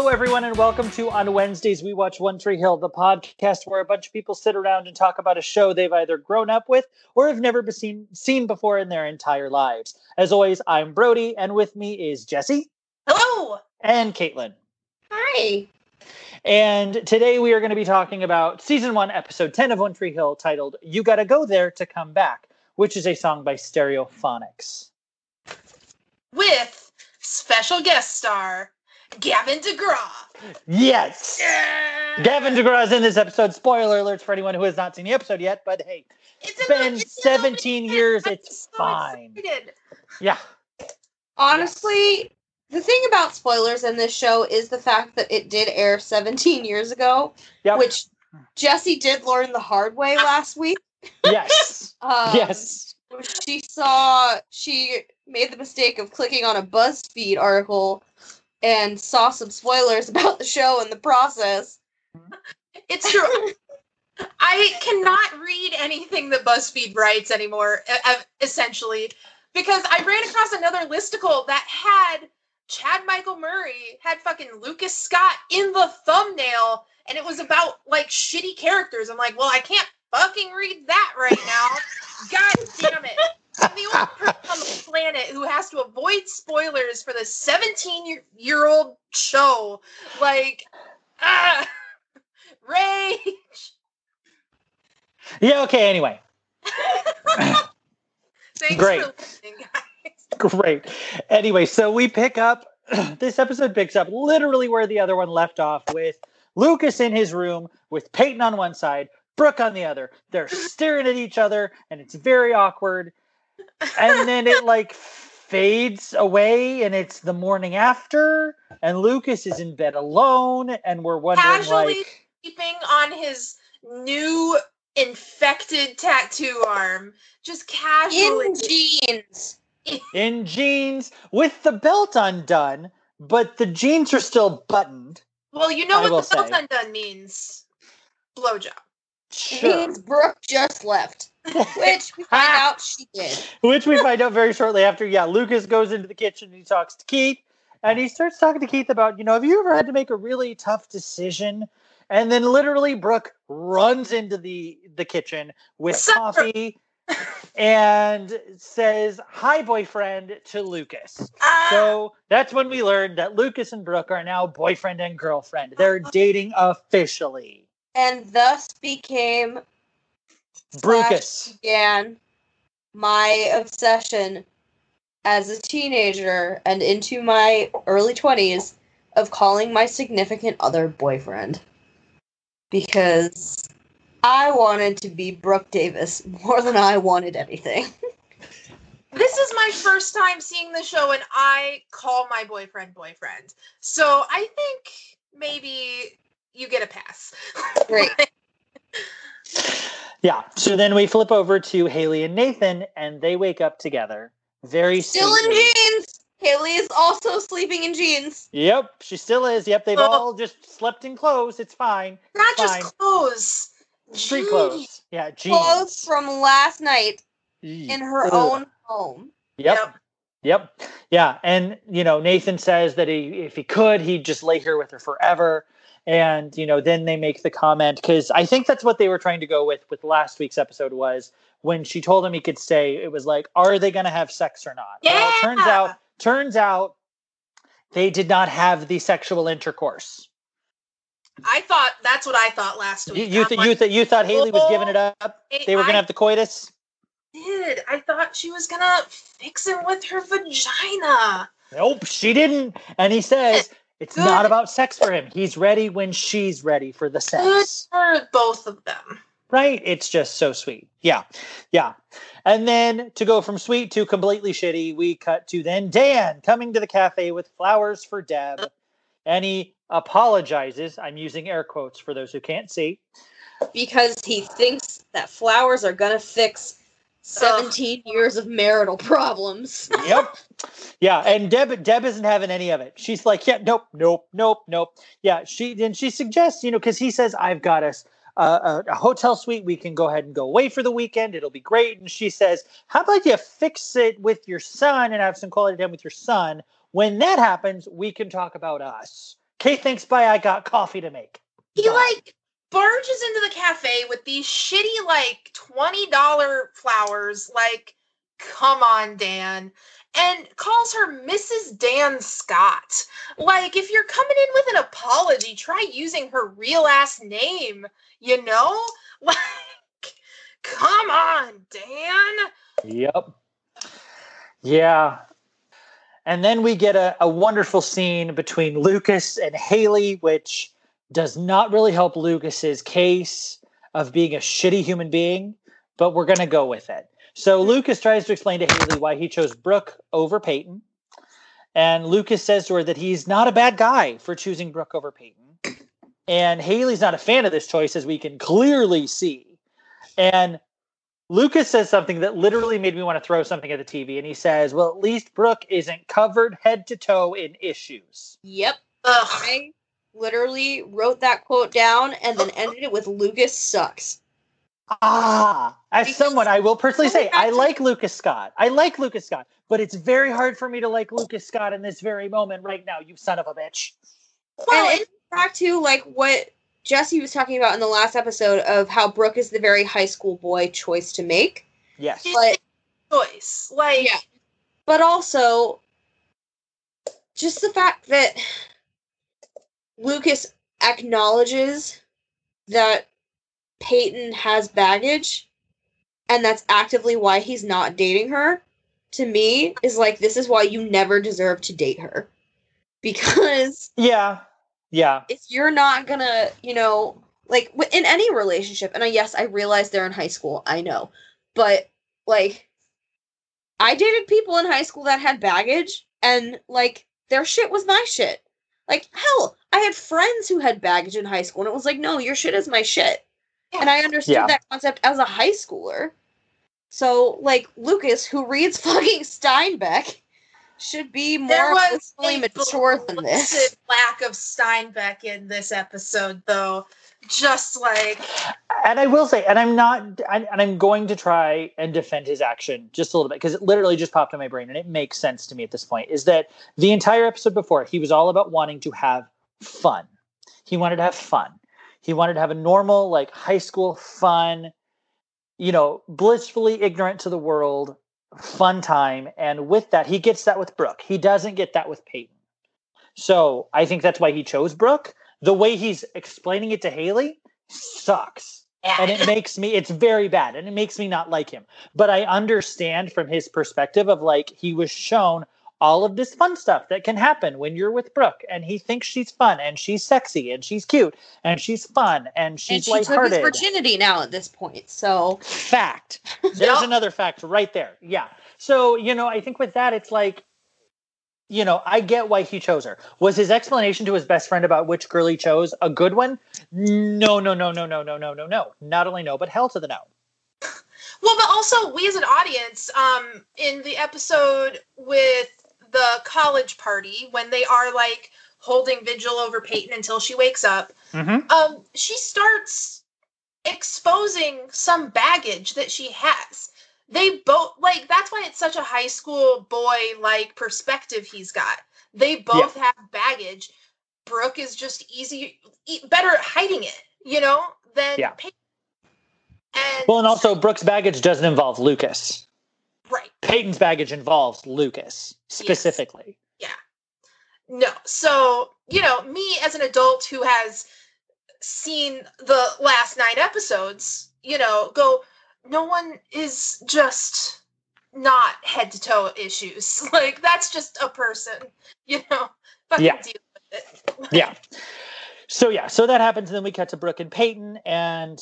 Hello, everyone, and welcome to On Wednesdays We Watch One Tree Hill, the podcast where a bunch of people sit around and talk about a show they've either grown up with or have never been seen, seen before in their entire lives. As always, I'm Brody, and with me is Jessi. Hello. And Caitlin. Hi. And today we are going to be talking about season one, episode 10 of One Tree Hill, titled You Gotta Go There to Come Back, which is a song by Stereophonics. With special guest star Gavin DeGraw. Yes. Yeah. Gavin DeGraw is in this episode. Spoiler alerts for anyone who has not seen the episode yet, but hey, It's been the- it's 17 years, I'm it's so fine. excited. yeah. Honestly, the thing about spoilers in this show is the fact that it did air 17 years ago, Yep. which Jessi did learn the hard way last week. yes. Um, yes. She saw, she made the mistake of clicking on a BuzzFeed article and saw some spoilers about the show in the process. It's true. I cannot read anything that BuzzFeed writes anymore, essentially, because I ran across another listicle that had Chad Michael Murray, had fucking Lucas Scott in the thumbnail, and it was about like shitty characters. I'm like, well, I can't fucking read that right now. God damn it. I'm the only person on the planet who has to avoid spoilers for the 17 year, old show. Like, ah, rage. Yeah, okay, anyway. Thanks Great. for listening, guys. Great. Anyway, so we pick up this episode picks up literally where the other one left off with Lucas in his room with Peyton on one side, Brooke on the other. They're staring at each other and it's very awkward. And then it like fades away and it's the morning after and Lucas is in bed alone and we're wondering Casually like sleeping on his new infected tattoo arm. Just casually. In jeans. in jeans with the belt undone, but the jeans are still buttoned. well, you know I what the belt say. undone means. Blowjob. It Sure. means Brooke just left, which we find out she did. Which we find out very shortly after. Yeah, Lucas goes into the kitchen and he talks to Keith, and he starts talking to Keith about, you know, have you ever had to make a really tough decision? And then literally Brooke runs into the the kitchen with coffee and says, "Hi, boyfriend," to Lucas. Ah, So that's when we learned that Lucas and Brooke are now boyfriend and girlfriend. They're dating officially. And thus became Brucas. began my obsession as a teenager and into my early 20s of calling my significant other boyfriend. Because I wanted to be Brooke Davis more than I wanted anything. this is my first time seeing the show, and I call my boyfriend boyfriend. So I think maybe you get a pass. Great. Yeah. So then we flip over to Haley and Nathan, and they wake up together. Very Still in jeans! Haley is also sleeping in jeans. Yep, she still is. Yep, they've Oh. all just slept in clothes. It's fine. Not just Fine. clothes. Street clothes. Yeah, jeans. Clothes from last night in her Ugh. own home. Yep. Yep. Yep. Yeah. And, you know, Nathan says that he, if he could, he'd just lay here with her forever. And, you know, then they make the comment because I think that's what they were trying to go with with last week's episode was when she told him he could stay, it was like, are they going to have sex or not? Well, turns out, turns out they did not have the sexual intercourse. I thought that's what I thought last week. you, I'm th- like, you, th- you thought Haley was giving it Oh, up? They were going to have the coitus? did. I thought she was gonna fix him with her vagina. Nope, she didn't. And he says it's Good. not about sex for him. He's ready when she's ready for the sex. Good for both of them. Right? It's just so sweet. Yeah. Yeah. And then to go from sweet to completely shitty, we cut to then Dan coming to the cafe with flowers for Deb. And he apologizes. I'm using air quotes for those who can't see. because he thinks that flowers are gonna fix 17 years of marital problems. yep. Yeah, and Deb Deb isn't having any of it. She's like, yeah, nope, nope, nope, nope. Yeah, she and she suggests, you know, because he says, I've got us a, a, a hotel suite. We can go ahead and go away for the weekend. It'll be great. And she says, how about you fix it with your son and have some quality time with your son? When that happens, we can talk about us. Kate thinks bye, I got coffee to make. He Bye. like barges into the cafe with these shitty like $20 flowers. Like, come on, Dan. And calls her Mrs. Dan Scott. Like, if you're coming in with an apology, try using her real ass name, you know? Like, come on, Dan. Yep. Yeah. And then we get a, a wonderful scene between Lucas and Haley, which does not really help Lucas's case of being a shitty human being, but we're going to go with it. So Lucas tries to explain to Haley why he chose Brooke over Peyton. And Lucas says to her that he's not a bad guy for choosing Brooke over Peyton. And Haley's not a fan of this choice, as we can clearly see. And Lucas says something that literally made me want to throw something at the TV. And he says, Well, at least Brooke isn't covered head to toe in issues. Yep. Ugh. I literally wrote that quote down and then ended it with Lucas sucks. Ah, as Because someone, I will personally say, I like Lucas Scott. I like Lucas Scott, but it's very hard for me to like Lucas Scott in this very moment right now, you son of a bitch. Well, and it's back to like what Jessi was talking about in the last episode of how Brooke is the very high school boy choice to make. Yes. But choice. Like, Yeah. but also just the fact that Lucas acknowledges that Peyton has baggage and that's actively why he's not dating her to me is like this is why you never deserve to date her because Yeah. Yeah. if you're not gonna you know like in any relationship and I, yes i realize they're in high school i know but like i dated people in high school that had baggage and like their shit was my shit like hell i had friends who had baggage in high school and it was like no your shit is my shit. And i understood Yeah. that concept as a high schooler. So like lucas who reads fucking steinbeck should be more was emotionally a mature than this lack of Steinbeck in this episode, though. Just like, And I will say, and I'm not, and and I'm going to try and defend his action just a little bit because it literally just popped in my brain and it makes sense to me at this point. Is that the entire episode before, he was all about wanting to have fun. He wanted to have fun. He wanted to have a normal, like high school fun, you know, blissfully ignorant to the world, fun time. And with that, he gets that with Brooke. He doesn't get that with Peyton. So I think that's why he chose Brooke. The way he's explaining it to Haley sucks and it makes me it's very bad and it makes me not like him but i understand from his perspective of like he was shown all of this fun stuff that can happen when you're with brooke and he thinks she's fun and she's sexy and she's cute and she's fun and she's and she took his virginity now at this point so. Fact. There's Yep. another fact right there yeah. So you know i think with that it's like you know i get why he chose her. Was his explanation to his best friend about which girl he chose a good one? No no no no no no no no no. Not only no but hell to the no. Well, but also we as an audience, um, in the episode with the college party when they are like holding vigil over Peyton until she wakes up, mm-hmm. um, she starts exposing some baggage that she has. They both like that's why it's such a high school boy like perspective he's got. They both have baggage. Brooke is just easy, e- better at hiding it, you know, than Yeah. Peyton. And Well, and also Brooke's baggage doesn't involve Lucas. Right. Peyton's baggage involves Lucas specifically. Yeah. No. So, you know, me as an adult who has seen the last nine episodes, you know, go, no one is just not head to toe issues. Like, that's just a person, you know, fucking Yeah. deal with it. Yeah. So yeah, so that happens, and then we cut to Brooke and Peyton, and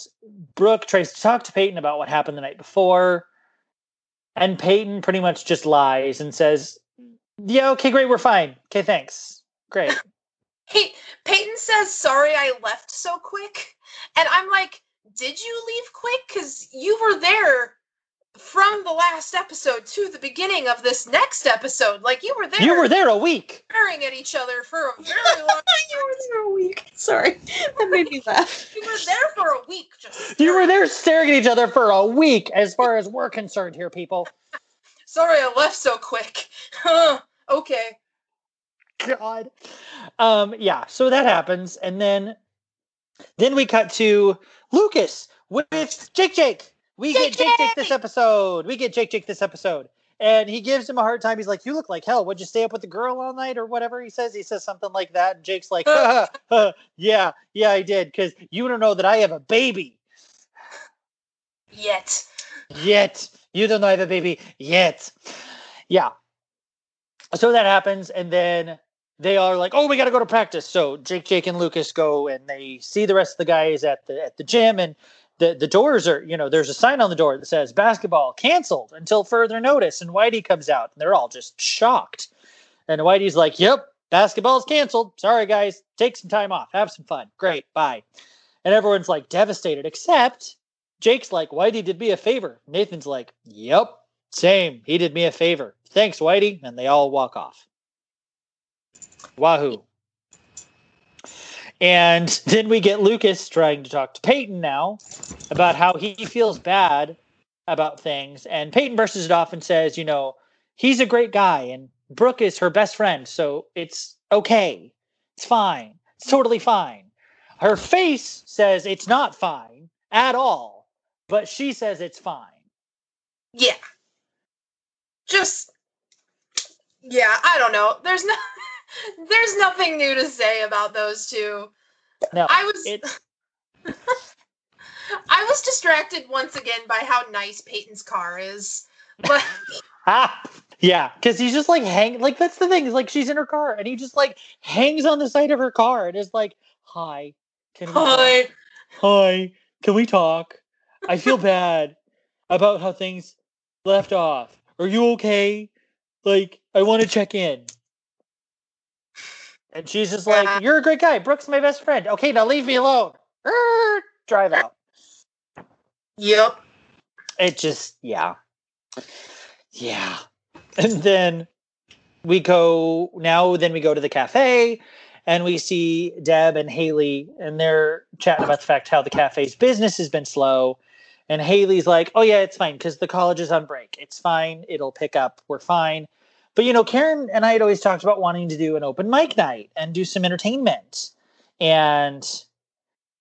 Brooke tries to talk to Peyton about what happened the night before, and Peyton pretty much just lies and says, "Yeah, okay, great, we're fine. Okay, thanks, great." Hey, Peyton says, sorry I left so quick. And I'm like, did you leave quick? Because you were there from the last episode to the beginning of this next episode. Like, you were there. you were there a week. staring at each other for a very long time. you were there a week sorry that made me laugh You were there for a week. Just You were there staring at each other for a week, as far as we're concerned here, people. Sorry I left so quick. Huh, okay. God. Um, yeah, so that happens, and then then we cut to Lucas with Jake Jake. We Jake get Jake Jake this episode. We get Jake Jake this episode. And he gives him a hard time. He's like, You look like hell. Would you stay up with the girl all night or whatever he says? He says something like that. And Jake's like, Yeah, yeah, I did. Because you don't know that I have a baby Yet. yet. You don't know I have a baby yet. Yeah. So that happens, and then they are like, "Oh, we got to go to practice." So Jake, Jake, and Lucas go, and they see the rest of the guys at the at the gym, and the the doors are, you know, there's a sign on the door that says "basketball canceled until further notice." And Whitey comes out, and they're all just shocked. And Whitey's like, "Yep, basketball's canceled. Sorry, guys. Take some time off. Have some fun. Great. Bye." And everyone's like devastated, except Jake's like, Whitey did me a favor. Nathan's like, Yep, same. He did me a favor. Thanks, Whitey. And they all walk off. Wahoo. And then we get Lucas trying to talk to Peyton now about how he feels bad about things. And Peyton bursts it off and says, you know, he's a great guy and Brooke is her best friend. So it's okay. It's fine. It's totally fine. Her face says it's not fine at all, but she says it's fine. Yeah. Just yeah, I don't know. There's no there's nothing new to say about those two. No, I was I was distracted once again by how nice Peyton's car is. But ah, yeah, because he's just like hang like that's the thing. Is like she's in her car and he just like hangs on the side of her car and is like, "Hi, can talk? hi. Hi, can we talk? I feel bad about how things left off. Are you okay? Like, I want to check in." And she's just like. "You're a great guy. Brooks, my best friend. Okay, now leave me alone." Er, Drive out. Yep. it just yeah yeah and then we go now then we go to the cafe and we see deb and haley and they're chatting about the fact how the cafe's business has been slow and haley's like oh yeah it's fine because the college is on break it's fine it'll pick up we're fine but you know karen and i had always talked about wanting to do an open mic night and do some entertainment and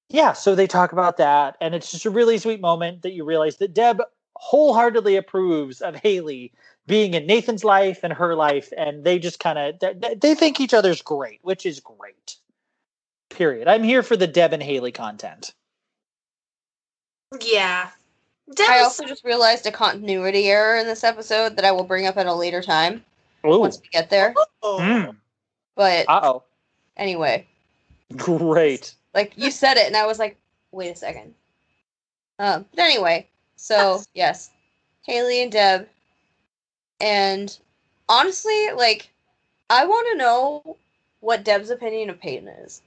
yeah, so they talk about that, and it's just a really sweet moment that you realize that Deb wholeheartedly approves of Haley being in Nathan's life and her life, and they just kind of they, they think each other's great, which is great. Period. I'm here for the Deb and Haley content. Yeah. Deb I also just realized a continuity error in this episode that I will bring up at a later time Oh, once we get there. Oh. But uh oh, anyway, great. like you said it, and I was like, wait a second. Um, but anyway, so yes, Haley and Deb, and honestly, like, I want to know what Deb's opinion of Peyton is.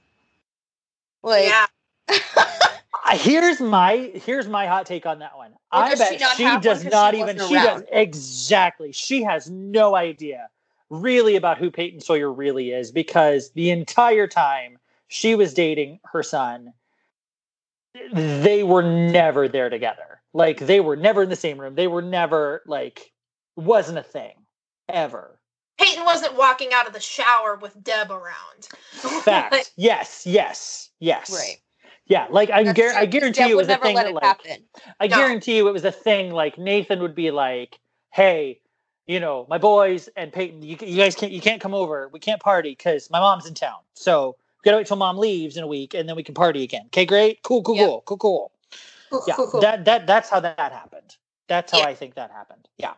Like, yeah. Here's my here's my hot take on that one. Or I bet she not she have one does 'cause not she even wasn't she does exactly. She has no idea really about who Peyton Sawyer really is because the entire time she was dating her son, they were never there together. Like they were never in the same room. They were never like wasn't a thing ever. Peyton wasn't walking out of the shower with Deb around. Fact. yes. Yes. Yes. right. Yeah. Like I, gar- I guarantee Deb you it was a thing that like happen. I No. guarantee you it was a thing like Nathan would be like, "Hey, you know, my boys and Peyton, you, you guys can't you can't come over. We can't party because my mom's in town. So we gotta wait till mom leaves in a week and then we can party again. Okay, great, cool, cool, Yep. cool, cool, cool. Cool, Yeah, cool, cool. that that that's how that happened. That's how Yeah. I think that happened. Yeah.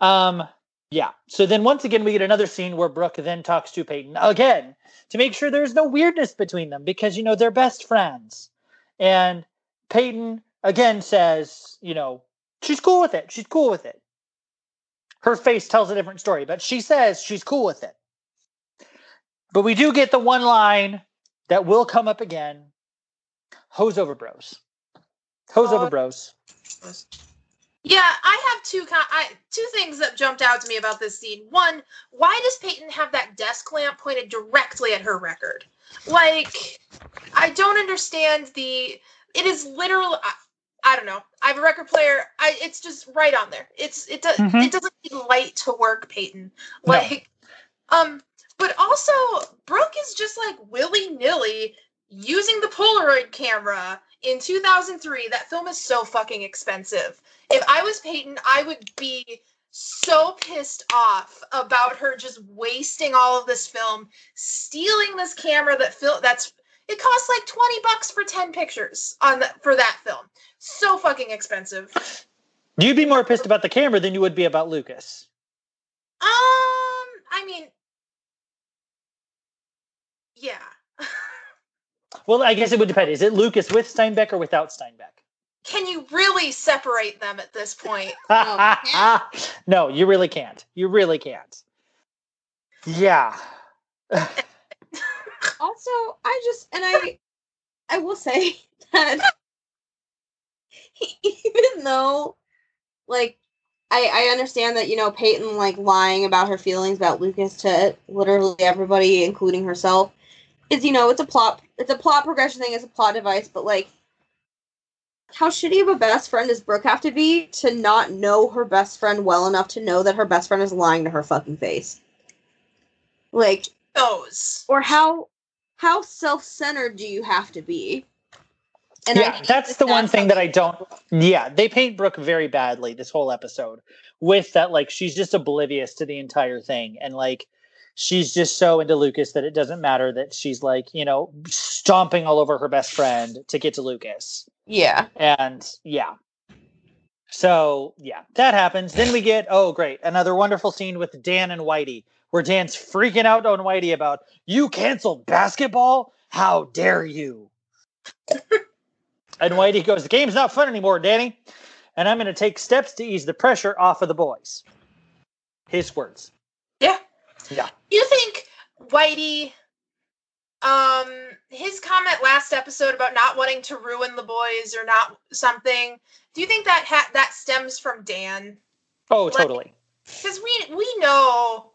Um. Yeah. So then once again we get another scene where Brooke then talks to Peyton again to make sure there's no weirdness between them because you know they're best friends. And Peyton again says, you know, she's cool with it. She's cool with it. Her face tells a different story, but she says she's cool with it. But we do get the one line that will come up again. Hose over bros. Hose over bros. Yeah, I have two I, two things that jumped out to me about this scene. One, why does Peyton have that desk lamp pointed directly at her record? Like, I don't understand the. It is literally. I, I don't know. I have a record player. I it's just right on there. It's it does Mhm. it doesn't need light to work, Peyton. No. Like, um, But also, Brooke is just like willy nilly using the Polaroid camera in 2003. That film is so fucking expensive. If I was Peyton, I would be so pissed off about her just wasting all of this film, stealing this camera that fil- that's it costs like 20 bucks for 10 pictures on the, for that film. So fucking expensive. You'd be more pissed about the camera than you would be about Lucas. Um, I mean, yeah. Well, I guess it would depend. Is it Lucas with Steinbeck or without Steinbeck? Can you really separate them at this point? Oh, no, you really can't. You really can't. Yeah. Also, I just and I I will say that even though like I I understand that you know Peyton like lying about her feelings about Lucas to literally everybody including herself is you know it's a plot it's a plot progression thing it's a plot device but like how shitty of a best friend does Brooke have to be to not know her best friend well enough to know that her best friend is lying to her fucking face? Like Those. or how how self-centered do you have to be I yeah, hate that's the one thing that I don't. Yeah, they paint Brooke very badly this whole episode with that, like, she's just oblivious to the entire thing. And, like, she's just so into Lucas that it doesn't matter that she's, like, you know, stomping all over her best friend to get to Lucas. yeah And yeah. So, yeah, that happens. Then we get, oh, great, another wonderful scene with Dan and Whitey where Dan's freaking out on Whitey about, you canceled basketball? How dare you? and Whitey goes, the game's not fun anymore, Danny. And I'm going to take steps to ease the pressure off of the boys. His words. Yeah. You think Whitey, um, his comment last episode about not wanting to ruin the boys or not something, do you think that ha- that stems from Dan? Oh, Like- totally. Because we we know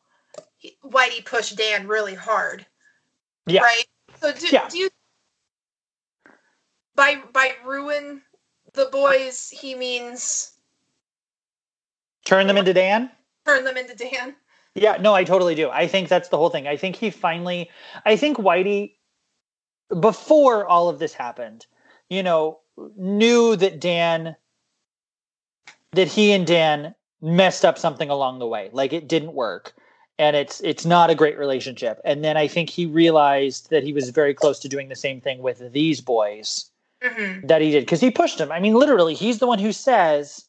Whitey pushed Dan really hard, Yeah. right? So do, Yeah. do you by by ruin the boys he means Turn them into Dan? turn them into Dan? Yeah, no, I totally do. I think that's the whole thing. I think he finally, I think Whitey, before all of this happened, you know, knew that Dan, that he and Dan messed up something along the way. Like it didn't work. And it's it's not a great relationship. And then I think he realized that he was very close to doing the same thing with these boys Mm-hmm. that he did because he pushed him. I mean, literally, he's the one who says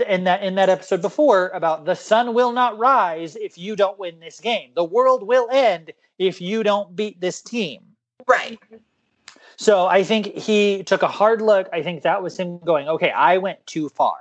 in that in that episode before about the sun will not rise if you don't win this game. The world will end if you don't beat this team. Right. So I think he took a hard look. I think that was him going, okay, I went too far.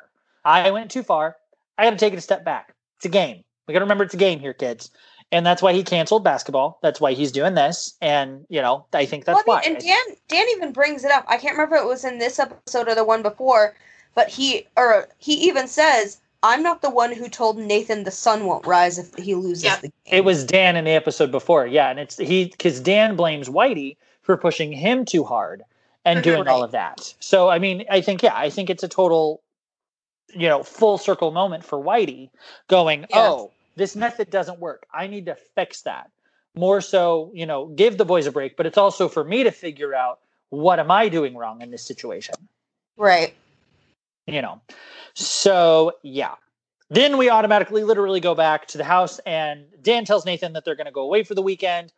I went too far. I got to take it a step back. It's a game. We got to remember it's a game here, kids. And that's why he canceled basketball. That's why he's doing this. And you know, I think that's Well, I why. and Dan Dan even brings it up. I can't remember if it was in this episode or the one before, but he or he even says, "I'm not the one who told Nathan the sun won't rise if he loses Yeah. the game." It was Dan in the episode before, yeah, and it's he because Dan blames Whitey for pushing him too hard and Mhm. doing all of that. So I mean, I think yeah, I think it's a total, you know, full circle moment for Whitey going, Yeah. oh, this method doesn't work. I need to fix that. More so, you know, give the boys a break, but it's also for me to figure out what am I doing wrong in this situation right. You know. So yeah. Then we automatically literally go back to the house and Dan tells Nathan that they're going to go away for the weekend.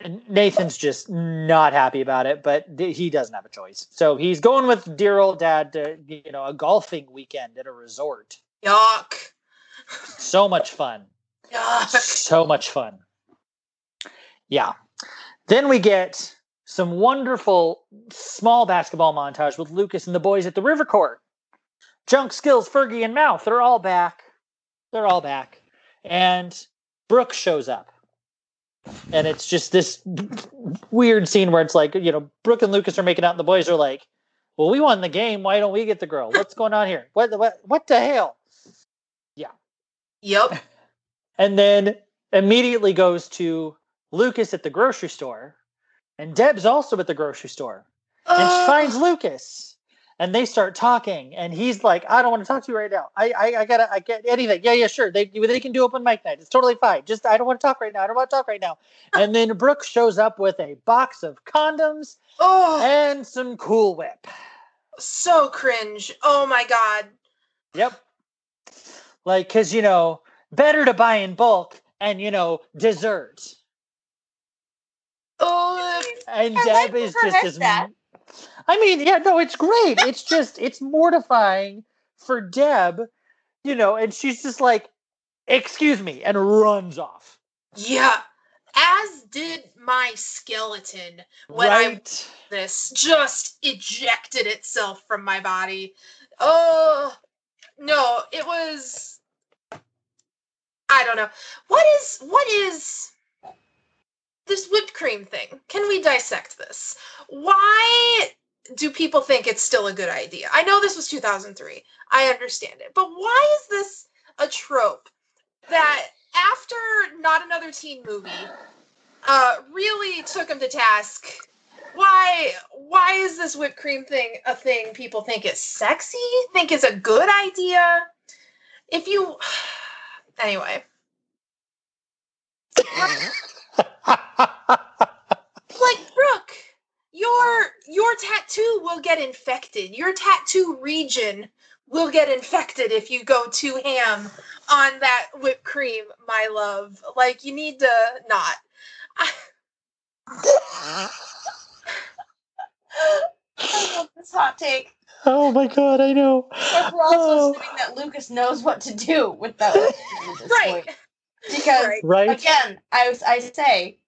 And Nathan's just not happy about it, but he doesn't have a choice. So he's going with dear old dad to, you know, a golfing weekend at a resort. Yuck. So much fun. Yuck. So much fun. Yeah. Then we get some wonderful small basketball montage with Lucas and the boys at the river court. Junk Skills, Fergie, and Mouth, they're all back. They're all back. And Brooke shows up. And it's just this weird scene where it's like, you know, Brooke and Lucas are making out, and the boys are like, well, we won the game. Why don't we get the girl? What's going on here? What, the- what, what the hell? Yeah. Yep. and then immediately goes to Lucas at the grocery store, and Deb's also at the grocery store, and she finds Lucas, and they start talking, and he's like, "I don't want to talk to you right now. I, I, I gotta, I get anything. Yeah, yeah, sure. They, they can do open mic night. It's totally fine. Just, I don't want to talk right now. I don't want to talk right now." And then Brooke shows up with a box of condoms Oh, and some Cool Whip. so cringe. Oh my god. Yep. Like, cause you know, better to buy in bulk and you know, dessert. Oh, And I Deb like is just as that. I mean, yeah, no, it's great. It's just it's mortifying for Deb, you know, and she's just like, excuse me, and runs off. yeah. As did my skeleton when I this just ejected itself from my body. Oh no, it was I don't know. What is what is this whipped cream thing? Can we dissect this? Why do people think it's still a good idea? I know this was 2003. I understand it. But why is this a trope that after not another teen movie uh really took him to task why why is this whipped cream thing a thing people think is sexy think is a good idea if you anyway like brooke your tattoo will get infected your tattoo region will get infected if you go too ham on that whipped cream my love like you need to not I love this hot take. oh my god, I know. But we're also Oh. assuming that Lucas knows what to do with that right point. Because right again, I was I say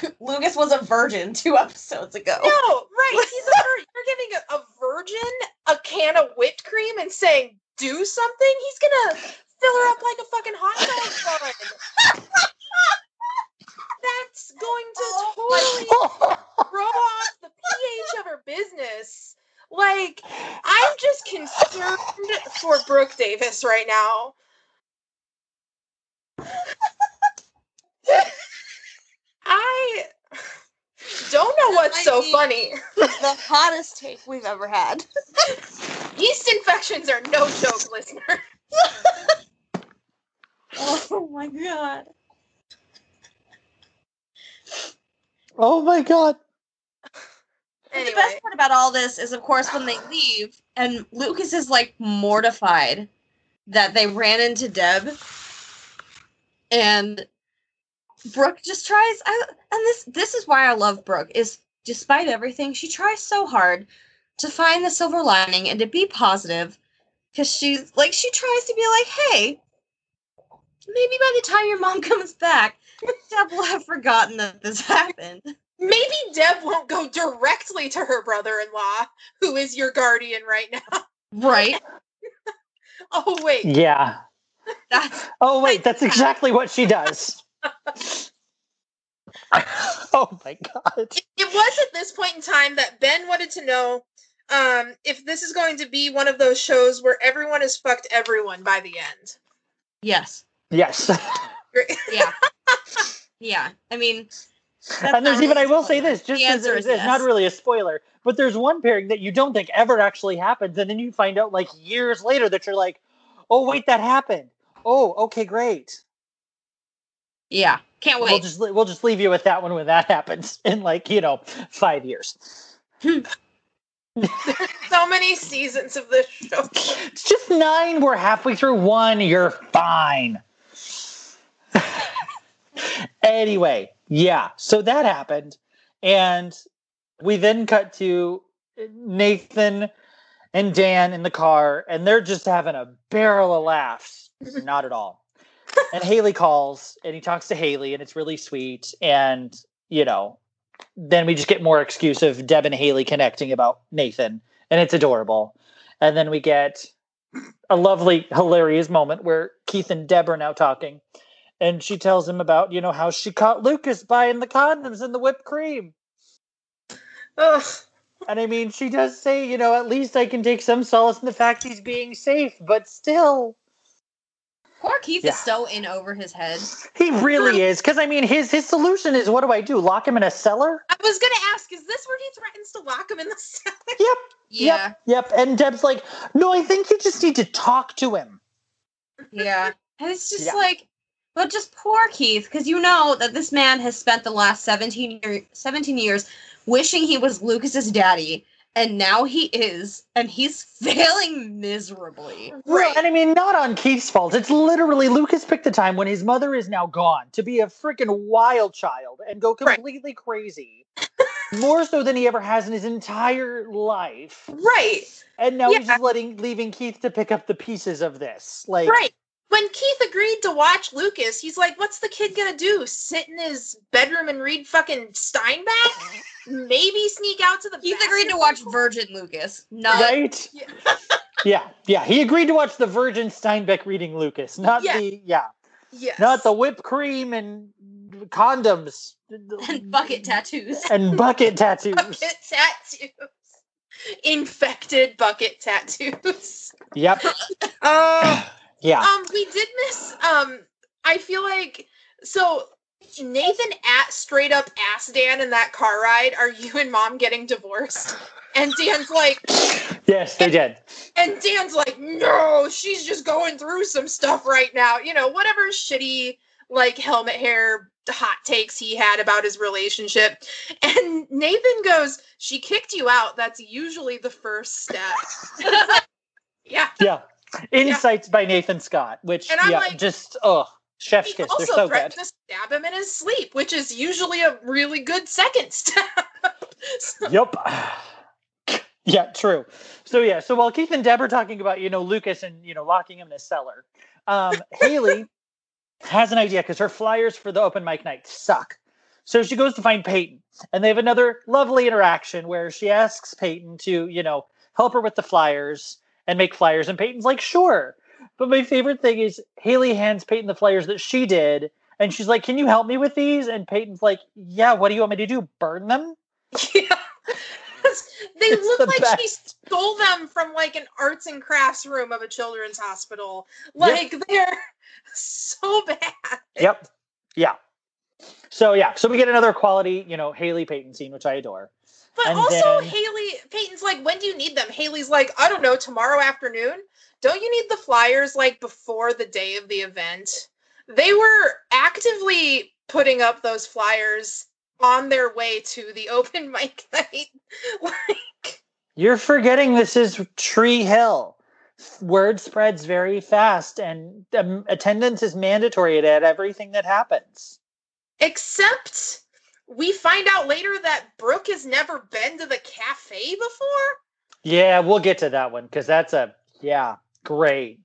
Lucas was a virgin two episodes ago. no right he's a vir- you're giving a, a virgin a can of whipped cream and saying do something he's gonna fill her up like a fucking hot dog bun that's going to totally throw off the pH of her business. Like, I'm just concerned for Brooke Davis right now. I don't know what's so be- funny. The hottest take we've ever had. Yeast infections are no joke, listener. Oh my god. oh my god. Anyway, The best part about all this is, of course, when they leave, and Lucas is like mortified that they ran into Deb, and Brooke just tries. I, and this this is why I love Brooke. Is despite everything, she tries so hard to find the silver lining and to be positive, because she's like she tries to be like, hey, maybe by the time your mom comes back, Deb will have forgotten that this happened. maybe Deb won't go directly to her brother-in-law, who is your guardian right now. Right. Oh wait, Yeah. That's Oh wait, that's exactly what she does. oh my god. it, it was at this point in time that Ben wanted to know um, if this is going to be one of those shows where everyone has fucked everyone by the end. yes. Yes. Yeah. yeah. I mean, and there's even I will say this, just The as answer it's, is it's not really a spoiler, but there's one pairing that you don't think ever actually happens, and then you find out like years later that you're like, oh wait, that happened. Oh, okay, great. Yeah. Can't wait. We'll just we'll just leave you with that one when that happens in like you know five years. So many seasons of this show. It's just nine. We're halfway through one. You're fine. anyway, yeah. So that happened. And we then cut to Nathan and Dan in the car, and they're just having a barrel of laughs. Not at all. And Haley calls and he talks to Haley, and it's really sweet. And, you know, then we just get more excuse of Deb and Haley connecting about Nathan, and it's adorable. And then we get a lovely, hilarious moment where Keith and Deb are now talking, and she tells him about, you know, how she caught Lucas buying the condoms and the whipped cream. Ugh. And I mean, she does say, you know, at least I can take some solace in the fact he's being safe, but still, Poor Keith Yeah. is so in over his head. he really is. Because I mean, his his solution is, what do I do? Lock him in a cellar? I was gonna ask, is this where he threatens to lock him in the cellar? Yep. Yeah, Yep. And Deb's like, no, I think you just need to talk to him. yeah. And it's just Yeah. like, but just poor Keith, because you know that this man has spent the last 17, year, 17 years wishing he was Lucas's daddy, and now he is, and he's failing miserably. Right. and I mean, not on Keith's fault. It's literally Lucas picked the time when his mother is now gone to be a freaking wild child and go Right. completely crazy. More so than he ever has in his entire life. Right. And now he's just letting leaving Keith to pick up the pieces of this. Like Right. When Keith agreed to watch Lucas, he's like, what's the kid gonna do? Sit in his bedroom and read fucking Steinbeck? Maybe sneak out to the Keith agreed to watch basketball Virgin Lucas, not right? Yeah. yeah, yeah. He agreed to watch the Virgin Steinbeck reading Lucas, not Yeah. the yeah, Yes. not the whipped cream and condoms and bucket tattoos. and bucket tattoos. bucket tattoos. Infected bucket tattoos. Yep. Oh. Yeah. Um, we did miss. Um, I feel like so. Nathan at straight up asked Dan in that car ride, "Are you and mom getting divorced?" And Dan's like, Yes, they did. and Dan's like, "No, she's just going through some stuff right now. You know, whatever shitty like helmet hair hot takes he had about his relationship." And Nathan goes, "She kicked you out. That's usually the first step." yeah. Yeah. Insights by Nathan Scott, which yeah, like- just oh, chef's He kiss. They're also so good. to stab him in his sleep, which is usually a really good second step. So- Yep. yeah, true. So yeah, so while Keith and Deb are talking about, you know, Lucas and you know, locking him in a cellar, um, Haley has an idea because her flyers for the open mic night suck. So she goes to find Peyton, and they have another lovely interaction where she asks Peyton to, you know, help her with the flyers and make flyers, and Peyton's like, sure. But my favorite thing is Haley hands Peyton the flyers that she did, and she's like, "Can you help me with these?" And Peyton's like, "Yeah, what do you want me to do? Burn them?" yeah. they It's look the like she stole them from like an arts and crafts room of a children's hospital. Yep. Like they're so bad. Yep. Yeah. So yeah, so we get another quality, you know, Haley Peyton scene, which I adore. But And also, then- Haley Peyton's like, when do you need them? Haley's like, I don't know, tomorrow afternoon. Don't you need the flyers like before the day of the event? They were actively putting up those flyers on their way to the open mic night. like, You're forgetting this is Tree Hill. Word spreads very fast, and um, attendance is mandatory at everything that happens. except we find out later that Brooke has never been to the cafe before. Yeah, we'll get to that one because that's a yeah, great.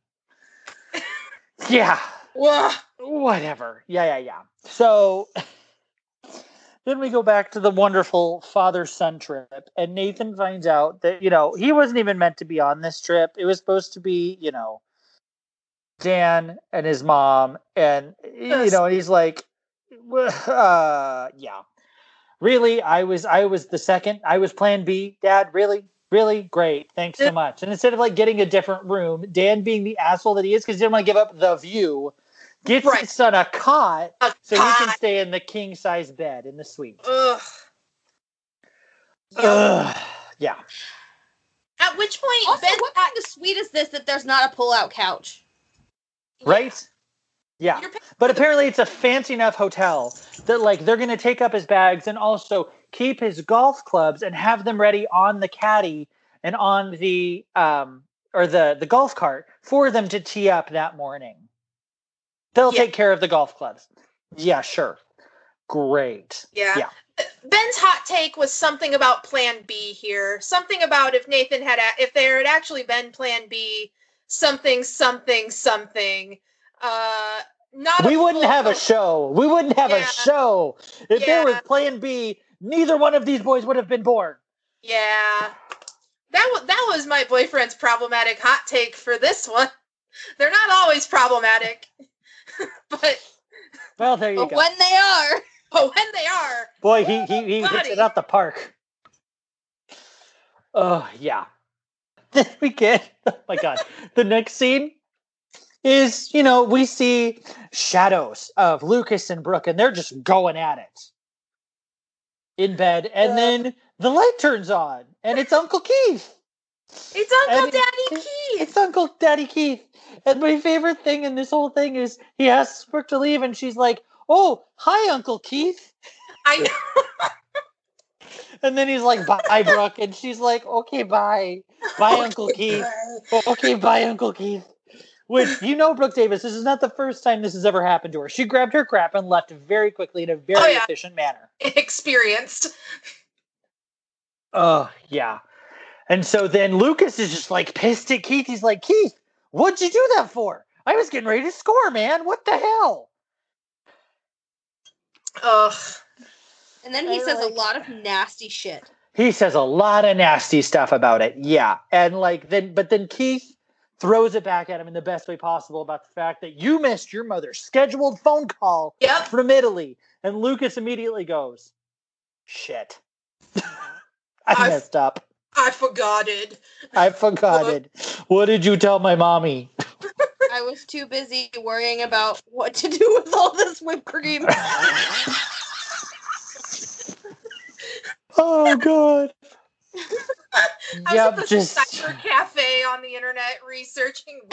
yeah, Whoa. whatever. Yeah, yeah, yeah. So then we go back to the wonderful father son trip, and Nathan finds out that, you know, he wasn't even meant to be on this trip. It was supposed to be, you know, Dan and his mom, and, you know, and he's like, uh, yeah. Really, I was I was the second. I was plan B, Dad. Really? Really? Great. Thanks so much. And instead of like getting a different room, Dan being the asshole that he is, because he didn't want to give up the view, gets Right. his son a cot A so he can stay in the king size bed in the suite. Ugh. Yep. Ugh. Yeah. At which point, Also, Ben what kind of suite is this that there's not a pull-out couch? Right? Yeah. But apparently it's a fancy enough hotel that like they're gonna take up his bags and also keep his golf clubs and have them ready on the caddy and on the um or the the golf cart for them to tee up that morning. They'll Yeah. take care of the golf clubs. Yeah, sure. Great. Yeah. Yeah. Ben's hot take was something about Plan B here. Something about if Nathan had, a- if there had actually been Plan B, something, something, something. Uh, not. we wouldn't have a show. We wouldn't have a show. If there was plan B, neither one of these boys would have been born. Yeah, that was that was my boyfriend's problematic hot take for this one. They're not always problematic, but Well, there you But go. when they are, but when they are, Boy, he he, he hits it out the park. Oh yeah. We get oh my god. the next scene is, you know, we see shadows of Lucas and Brooke, and they're just going at it in bed, and then the light turns on, and it's Uncle Keith. It's Uncle And- Daddy Keith. It's Uncle Daddy Keith. And my favorite thing in this whole thing is he asks Brooke to leave, and she's like, "Oh, hi, Uncle Keith." I know. And then he's like, "Bye, Brooke," and she's like, "Okay, bye, bye, Uncle Keith." Okay, bye, Uncle Keith. Which you know, Brooke Davis, this is not the first time this has ever happened to her. She grabbed her crap and left very quickly in a very Oh, yeah. efficient manner. Experienced. Oh, yeah. And so then Lucas is just like pissed at Keith. He's like, Keith, what'd you do that for? I was getting ready to score, man. What the hell? Ugh. And then he I says like- a lot of nasty shit. He says a lot of nasty stuff about it. Yeah. And like then but then Keith throws it back at him in the best way possible about the fact that you missed your mother's scheduled phone call Yep. from Italy. And Lucas immediately goes, Shit. I I- messed up. I forgot it. I forgot it. What did you tell my mommy? I was too busy worrying about what to do with all this whipped cream. oh god. I was yep, at the just cyber cafe on the internet researching.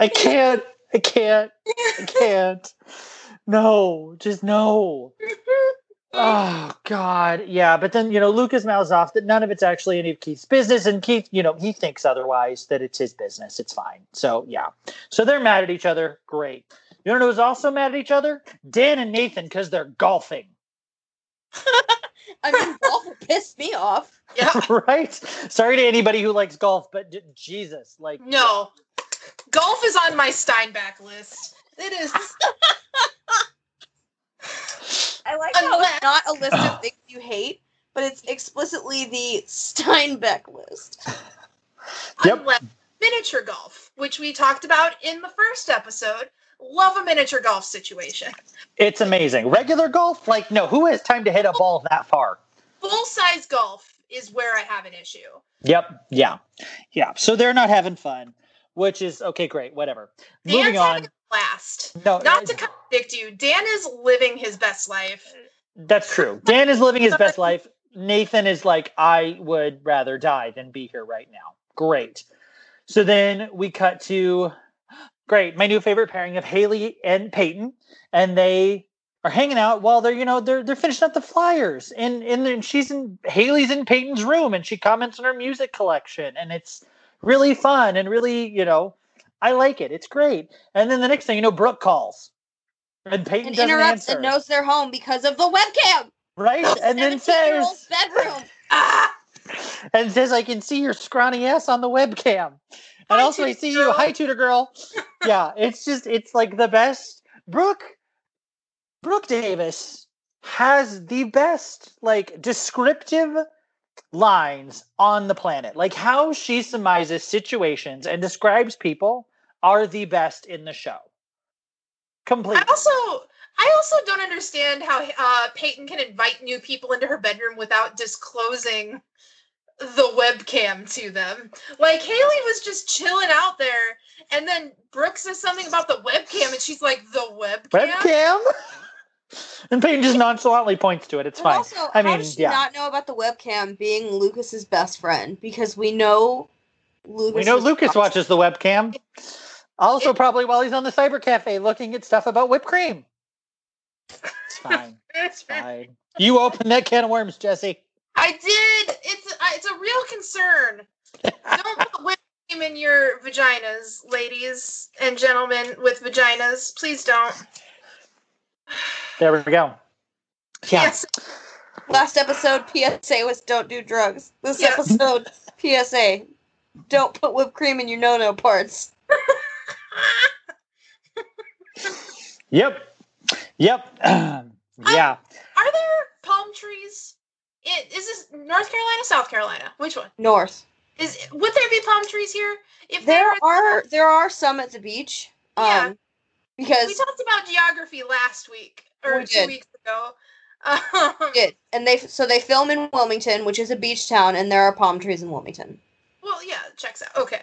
I can't. I can't. I can't. No, just no. Oh God, yeah. But then you know, Lucas mouths off that none of it's actually any of Keith's business, and Keith, you know, he thinks otherwise that it's his business. It's fine. So yeah. So they're mad at each other. Great. You know who's also mad at each other? Dan and Nathan because they're golfing. I mean, golf pissed me off. yeah. right? Sorry to anybody who likes golf, but j- Jesus, like No. Golf is on my Steinbeck list. It is. I like how Unless- it's not a list of things you hate, but it's explicitly the Steinbeck list. Yep. Unless miniature golf, which we talked about in the first episode. Love a miniature golf situation. It's amazing. Regular golf, like no, who has time to hit a ball that far? Full size golf is where I have an issue. Yep. Yeah. Yeah. So they're not having fun, which is okay. Great. Whatever. Dan's Moving on. blast. No, Not to contradict you, Dan is living his best life. that's true. Dan is living his best life. Nathan is like, I would rather die than be here right now. Great. So then we cut to great, my new favorite pairing of Haley and Peyton, and they are hanging out while they're, you know, they're they're finishing up the flyers. And and then she's in Haley's in Peyton's room and she comments on her music collection, and it's really fun and really, you know, I like it. It's great. And then the next thing you know, Brooke calls. And Peyton And doesn't interrupts answer. and knows they're home because of the webcam. right? And then says bedroom. Ah, and says, I can see your scrawny ass on the webcam. And Hi, also I see girl." you. Hi, tutor girl. yeah, it's just it's like the best. Brooke Brooke Davis has the best like descriptive lines on the planet. Like how she surmises situations and describes people are the best in the show. Completely. I also I also don't understand how uh, Peyton can invite new people into her bedroom without disclosing the webcam to them. Like Haley was just chilling out there, and then Brooke says something about the webcam, and she's like, "The webcam." webcam. and Peyton just nonchalantly points to it. It's And fine. also, I how mean, does she yeah. not know about the webcam being Lucas's best friend? Because we know Lucas. We know Lucas awesome. watches the webcam. Also, It- probably while he's on the cyber cafe looking at stuff about whipped cream. It's fine. It's fine. You open that can of worms, Jessi. I did. It's it's a real concern. Don't put whipped cream in your vaginas, ladies and gentlemen with vaginas. Please don't. There we go. Yeah. Yes. Last episode PSA was don't do drugs. This Yes. episode PSA don't put whipped cream in your no no parts. Yep. Yep. yeah. Are there palm trees? I- Is this North Carolina, South Carolina? Which one? North. Is would there be palm trees here? If There were- are there are some at the beach. Um Yeah. because we talked about geography last week or We two did. weeks ago. Um, did. And they so they film in Wilmington, which is a beach town, and there are palm trees in Wilmington. well, yeah, checks out. Okay,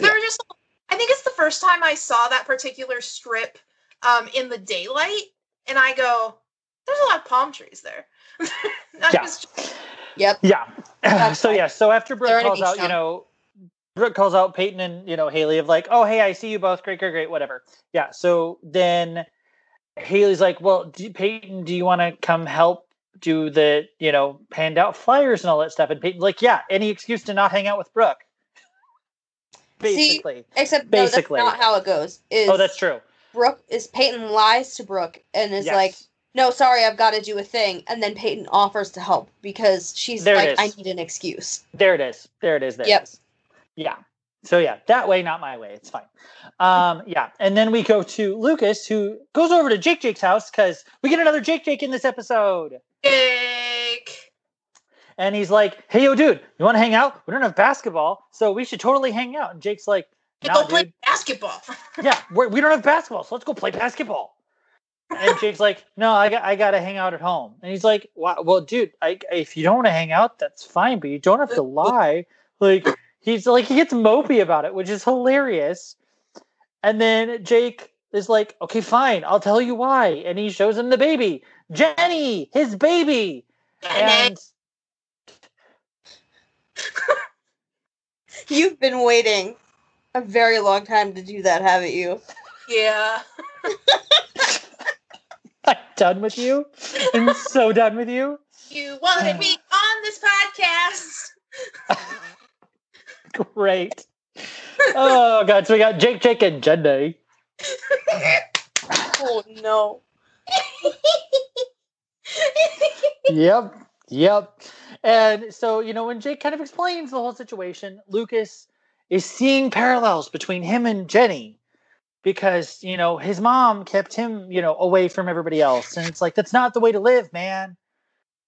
there were just. I think it's the first time I saw that particular strip um, in the daylight, and I go, There's a lot of palm trees there. Yeah. just- Yep. Yeah. That's so fine. yeah. So after Brooke calls out, you know, Brooke calls out Peyton and you know Haley of like, oh hey, I see you both. Great, great, great. Whatever. Yeah. So then Haley's like, well, do, Peyton, do you want to come help do the you know hand out flyers and all that stuff? And Peyton's like, yeah, any excuse to not hang out with Brooke. See, Except Basically. no, that's not how it goes. Oh, is oh, that's true. Brooke is Peyton lies to Brooke and is Yes. like, "No, sorry, I've got to do a thing," and then Peyton offers to help because she's There like, "I need an excuse." There it is. There it is. There Yep. it is. Yeah. So yeah, that way, not my way. It's fine. Um, yeah. And then we go to Lucas, who goes over to Jake Jake's house because we get another Jake Jake in this episode. Jake. And he's like, Hey yo, dude, you want to hang out? We don't have basketball, so we should totally hang out. And Jake's like, Hey, Nah, go play basketball. Yeah, we're, we don't have basketball, so let's go play basketball. And Jake's like, No, I got I gotta hang out at home. And he's like, wow, Well, dude, I, if you don't want to hang out, that's fine, but you don't have to lie. Like he's like he gets mopey about it, which is hilarious. And then Jake is like, Okay, fine, I'll tell you why. And he shows him the baby, Jenny, his baby. And You've been waiting a very long time to do that, haven't you? yeah. I'm done with you. I'm so done with you. You wanted me on this podcast. Great. Oh god, so we got Jake, Jake, and Jenny. Oh no! Yep. Yep. And so, you know, when Jake kind of explains the whole situation, Lucas is seeing parallels between him and Jenny because, you know, his mom kept him, you know, away from everybody else. And it's like, that's not the way to live, man.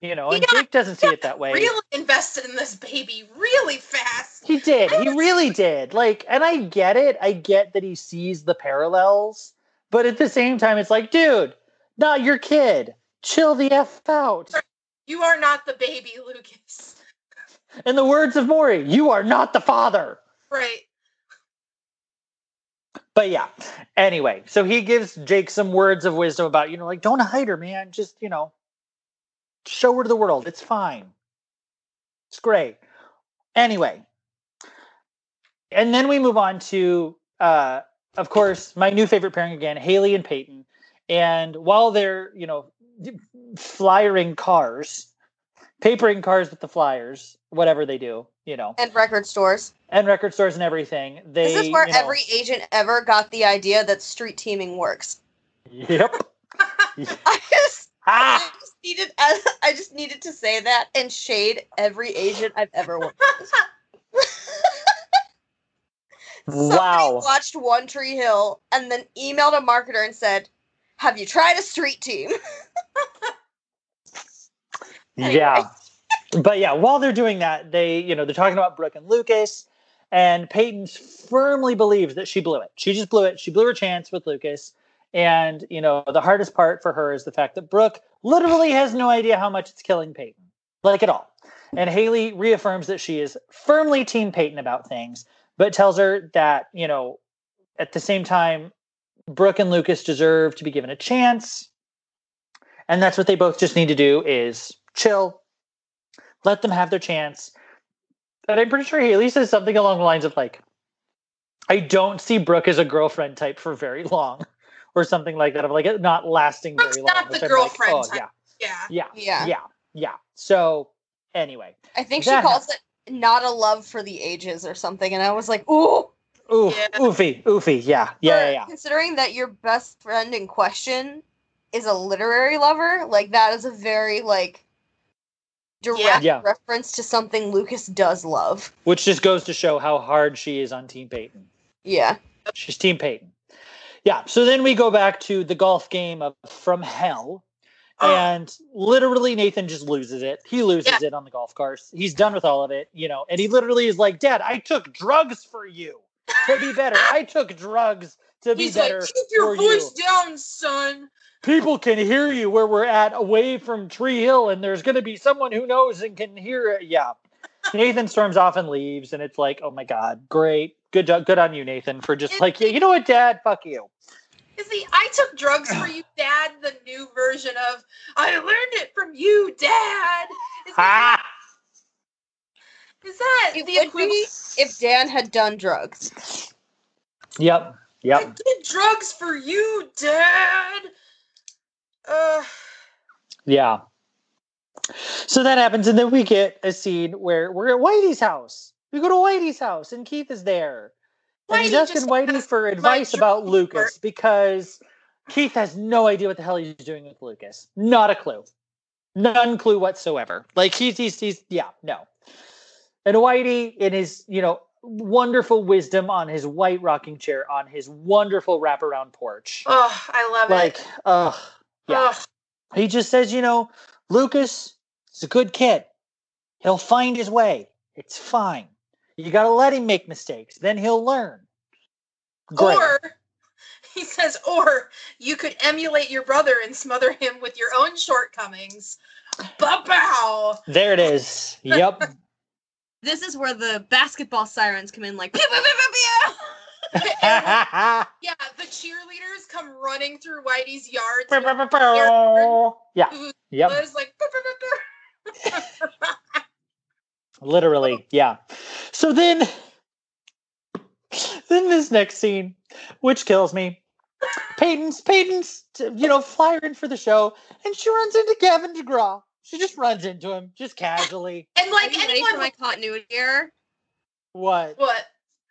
You know, He and got- Jake doesn't see it that way. really invested in this baby really fast. He did. I He was- really did. Like, and I get it. I get that he sees the parallels, but at the same time, it's like, dude, not your kid. Chill the f out. You are not the baby, Lucas. In the words of Maury, you are not the father. Right. But yeah. Anyway, so he gives Jake some words of wisdom about, you know, like, don't hide her, man. Just, you know, show her to the world. It's fine. It's great. Anyway. And then we move on to, uh, of course, my new favorite pairing again, Haley and Peyton. And while they're, you know, flyering cars, papering cars with the flyers, whatever they do, you know, And record stores. and record stores and everything, they. This is where you know- every agent ever got the idea that street teaming works. Yep. I just, I ah! just needed, I just needed to say that and shade every agent I've ever worked. with. Somebody Wow. watched One Tree Hill and then emailed a marketer and said, "Have you tried a street team?" Anyway. Yeah. But yeah, while they're doing that, they, you know, they're talking about Brooke and Lucas, and Peyton firmly believes that she blew it. She just blew it. She blew her chance with Lucas. And, you know, the hardest part for her is the fact that Brooke literally has no idea how much it's killing Peyton, like at all. And Haley reaffirms that she is firmly Team Peyton about things, but tells her that, you know, at the same time, Brooke and Lucas deserve to be given a chance. And that's what they both just need to do is chill, let them have their chance. And I'm pretty sure Haley says something along the lines of like, I don't see Brooke as a girlfriend type for very long, or something like that, of like it not lasting Brooke's very long. not the girlfriend like, oh, type. Yeah. yeah, Yeah. yeah, yeah, yeah. So anyway, I think she That calls it "not a love for the ages" or something, and I was like, "Ooh." oof, Yeah. oofy, oofy, yeah, yeah, yeah, yeah. Considering that your best friend in question is a literary lover, like that is a very like direct Yeah. reference to something Lucas does love. Which just goes to show how hard she is on Team Peyton. Yeah. She's Team Peyton. Yeah. So then we go back to the golf game of From Hell. Oh, And literally, Nathan just loses it. He loses Yeah. it on the golf course. He's done with all of it, you know. And he literally is like, "Dad, I took drugs for you to be better. I took drugs to be He's like, keep your for you. voice down, son. People can hear you where we're at, away from Tree Hill, and there's going to be someone who knows and can hear it." Yeah. Nathan storms off and leaves, and it's like, "Oh my god, great, good job, good on you, Nathan, for just It- like, yeah, you know what, Dad, fuck you." Is the I took drugs for you, Dad, the new version of I learned it from you, Dad? Is that, Ah! is that It the would equivalent? be if Dan had done drugs. Yep. I did drugs for you, Dad. Uh, Yeah. So that happens, and then we get a scene where we're at Whitey's house. We go to Whitey's house, and Keith is there. And he's Whitey asking just Whitey for advice about Lucas because Keith has no idea what the hell he's doing with Lucas. Not a clue. None clue whatsoever. Like he's he's he's yeah, no. And Whitey in his, you know, wonderful wisdom on his white rocking chair on his wonderful wraparound porch. oh, I love it. Like, it. ugh. Yeah. Ugh. He just says, you know, Lucas is a good kid. He'll find his way. It's fine. You got to let him make mistakes. Then he'll learn. Great. Or he says, or you could emulate your brother and smother him with your own shortcomings. Ba-bow! there it is. Yep. This is where the basketball sirens come in, like pew pew pew pew pew. yeah. Yeah, the cheerleaders come running through Whitey's yard. Yeah. Who Yep. was like, "Brr, brr, brr, brr." Literally. Yeah. So then, then this next scene, which kills me. Peyton's Peyton's you know flying for the show, and she runs into Gavin DeGraw. She just runs into him, just casually. and like Are you ready for my continuity error? What? what?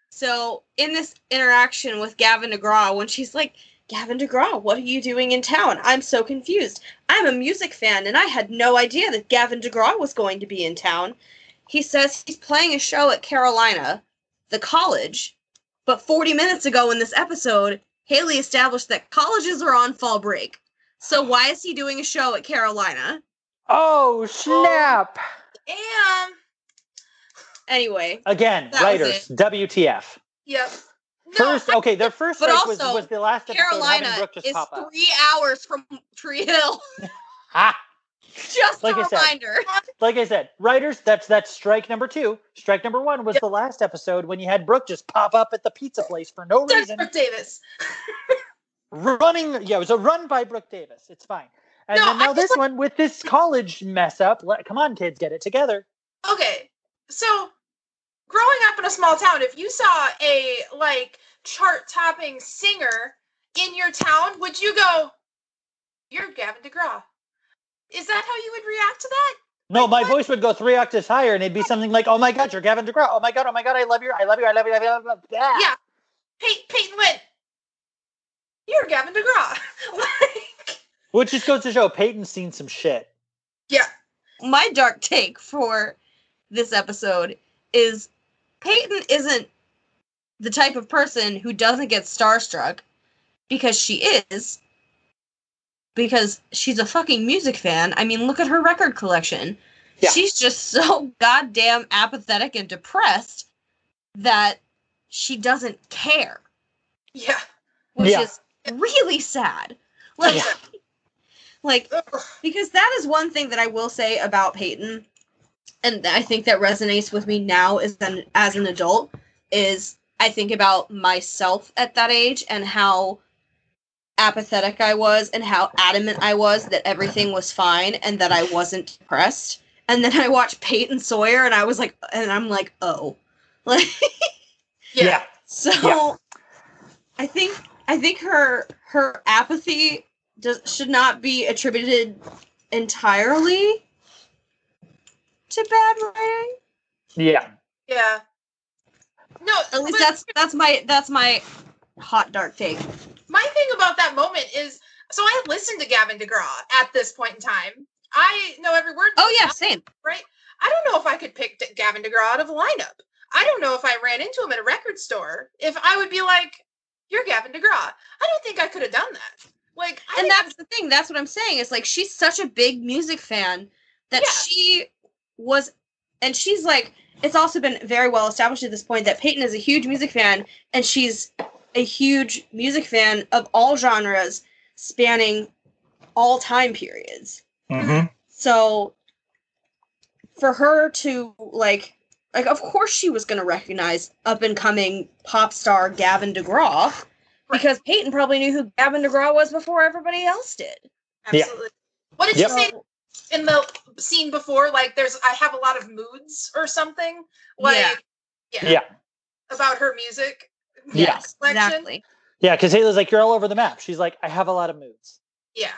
So in this interaction with Gavin DeGraw, when she's like, Gavin DeGraw, what are you doing in town? I'm so confused. I'm a music fan and I had no idea that Gavin DeGraw was going to be in town. He says he's playing a show at Carolina, the college. But 40 minutes ago in this episode, Haley established that colleges are on fall break. So why is he doing a show at Carolina? Oh snap! And Anyway, Again, writers, WTF? yep. No, First, okay, their first break was, also, was the last episode Carolina Brooke just is pop up. three hours from Tree Hill. Ah, Just Like a I said. reminder. like I said, writers. That's that's strike number two. Strike number one was the last episode when you had Brooke just pop up at the pizza place for no That's reason. Brooke Davis. running yeah it was a run by brooke davis it's fine and No, then now this one with this college mess up let, come on kids get it together Okay, so growing up in a small town, if you saw a like chart-topping singer in your town, would you go, "You're Gavin DeGraw"? Is that how you would react to that? no my what? voice would go three octaves higher and it'd be something like oh my god you're gavin degraw oh my god oh my god i love you i love you i love you i love you, I love you. Ah. Yeah. Pey- Peyton Wynn, you're Gavin DeGraw. like, which just goes to show peyton's seen some shit yeah, my dark take for this episode is Peyton isn't the type of person who doesn't get starstruck because she is because she's a fucking music fan. I mean, look at her record collection. Yeah. She's just so goddamn apathetic and depressed that she doesn't care, yeah. which Yeah. is really sad. Like Yeah. Like because that is one thing that I will say about Peyton, and I think that resonates with me now as an as an adult is I think about myself at that age and how apathetic I was and how adamant I was that everything was fine and that I wasn't depressed. And then I watched Peyton Sawyer and I was like and I'm like, oh. Like Yeah. so Yeah. I think I think her her apathy does should not be attributed entirely to bad writing. yeah Yeah. No, At least that's that's my that's my hot dark take. my thing about that moment is so I had listened to Gavin DeGraw at this point in time. I know every word. Oh yeah, same. right? I don't know if I could pick Gavin DeGraw out of a lineup. I don't know if I ran into him at a record store if I would be like, "You're Gavin DeGraw." I don't think I could have done that. Like, I And that's the thing. That's what I'm saying. It's like she's such a big music fan that Yeah. she was, and she's like. It's also been very well established at this point that Peyton is a huge music fan, and she's a huge music fan of all genres, spanning all time periods. mm-hmm. So for her to like like of course she was gonna recognize up and coming pop star Gavin DeGraw because Peyton probably knew who Gavin DeGraw was before everybody else did. Yeah. Absolutely. What did Yep. you say in the scene before? Like, there's I have a lot of moods or something. Like, Yeah. yeah, Yeah. about her music. Yeah. collection. exactly. Yeah, because Haley's like, you're all over the map. She's like, I have a lot of moods. Yeah.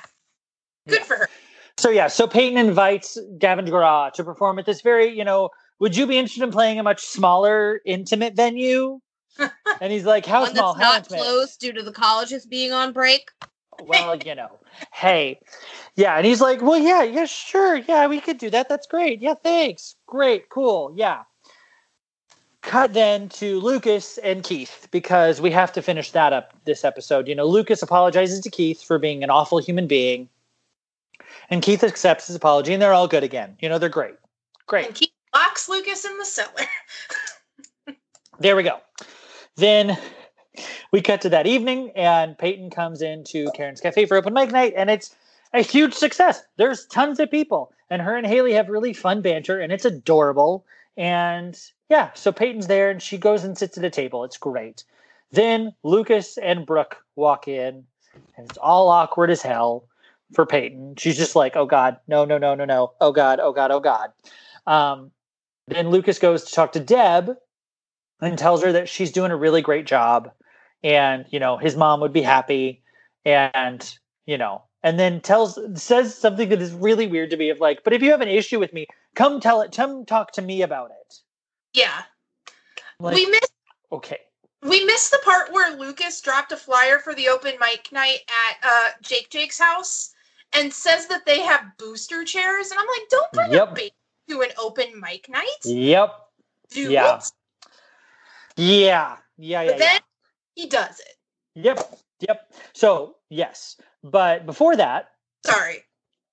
Good Yeah. for her. So yeah, so Peyton invites Gavin DeGraw to perform at this very, you know, would you be interested in playing a much smaller, intimate venue? And he's like, How One small? that's How not intimate? closed due to the colleges being on break. Well, you know, hey. Yeah, and he's like, Well, yeah, yeah, sure. Yeah, we could do that. That's great. Yeah, thanks. Great, cool. Yeah. Cut then to Lucas and Keith because we have to finish that up this episode. You know, Lucas apologizes to Keith for being an awful human being. And Keith accepts his apology, and they're all good again. You know, they're great. Great. And Keith locks Lucas in the cellar. There we go. Then we cut to that evening, and Peyton comes into Karen's Cafe for open mic night, and it's a huge success. There's tons of people, and her and Haley have really fun banter, and it's adorable. And yeah, so Peyton's there, and she goes and sits at a table. It's great. Then Lucas and Brooke walk in, and it's all awkward as hell for Peyton. She's just like, "Oh God, no, no, no, no, no! Oh God, oh God, oh God." Um, then Lucas goes to talk to Deb, and tells her that she's doing a really great job and you know his mom would be happy and you know and then tells says something that is really weird to me of like but if you have an issue with me come tell it come talk to me about it Yeah. like we missed okay we missed the part where Lucas dropped a flyer for the open mic night at uh, Jake Jake's house and says that they have booster chairs. And I'm like, don't bring Yep. a baby to an open mic night. yep Yeah. Yeah yeah yeah, But yeah. then he does it. yep yep so yes but before that Sorry.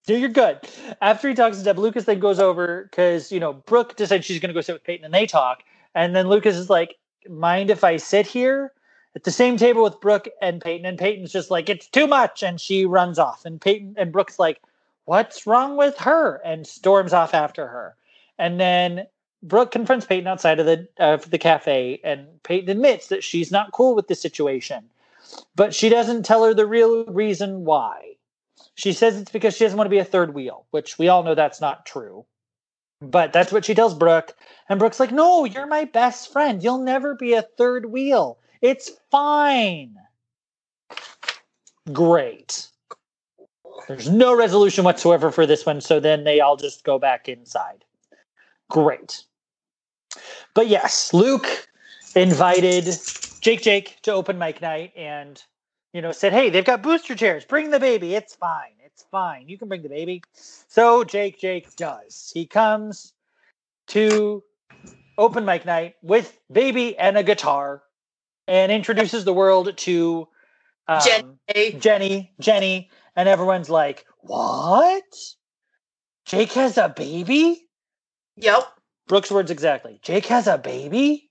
No, you're good. After he talks to Deb, Lucas then goes over because you know Brooke decides she's going to go sit with Peyton, and they talk. And then Lucas is like, "Mind if I sit here at the same table with Brooke and Peyton?" And Peyton's just like, "It's too much," and she runs off. And Peyton and Brooke's like, "What's wrong with her?" and storms off after her. And then Brooke confronts Peyton outside of the of the cafe, and Peyton admits that she's not cool with the situation, but she doesn't tell her the real reason why. She says it's because she doesn't want to be a third wheel, which we all know that's not true. But that's what she tells Brooke. And Brooke's like, No, you're my best friend. You'll never be a third wheel. It's fine. Great. There's no resolution whatsoever for this one. So then they all just go back inside. Great. But yes, Luke invited Jake Jake to open mic night and you know, said, "Hey, they've got booster chairs. Bring the baby. It's fine. It's fine. You can bring the baby." So Jake Jake does. He comes to open mic night with baby and a guitar, and introduces the world to um, Jen- Hey, Jenny, Jenny, and everyone's like, "What? Jake has a baby?" Yep. Brooke's words exactly. Jake has a baby?